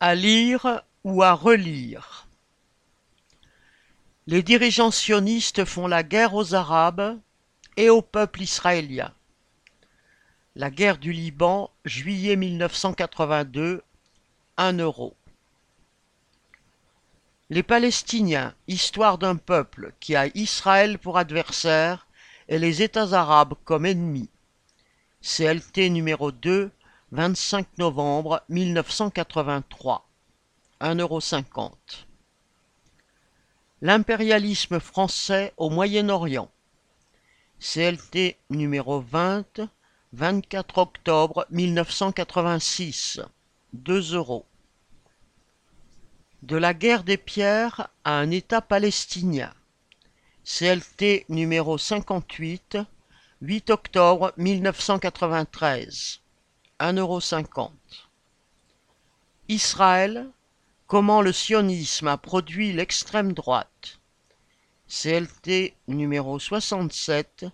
À lire ou à relire. Les dirigeants sionistes font la guerre aux Arabes et au peuple israélien. La guerre du Liban, juillet 1982, 1 euro. Les Palestiniens, histoire d'un peuple qui a Israël pour adversaire et les États arabes comme ennemis. CLT numéro 2, 25 novembre 1983. 1,50€. L'impérialisme français au Moyen-Orient. CLT numéro 20, 24 octobre 1986. 2 euros. De la guerre des pierres à un État palestinien. CLT numéro 58, 8 octobre 1993. 1,50€. Israël, comment le sionisme a produit l'extrême droite? CLT numéro 67,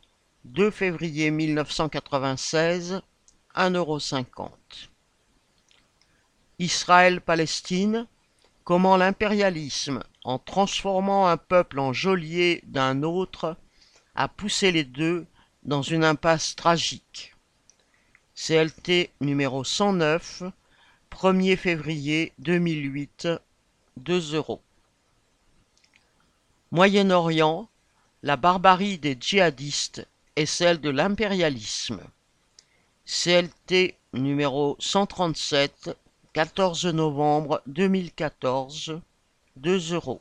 2 février 1996, 1,50€. Israël-Palestine, comment l'impérialisme, en transformant un peuple en geôlier d'un autre, a poussé les deux dans une impasse tragique? CLT numéro 109, 1er février 2008, 2 euros. Moyen-Orient, la barbarie des djihadistes et celle de l'impérialisme. CLT numéro 137, 14 novembre 2014, 2 euros.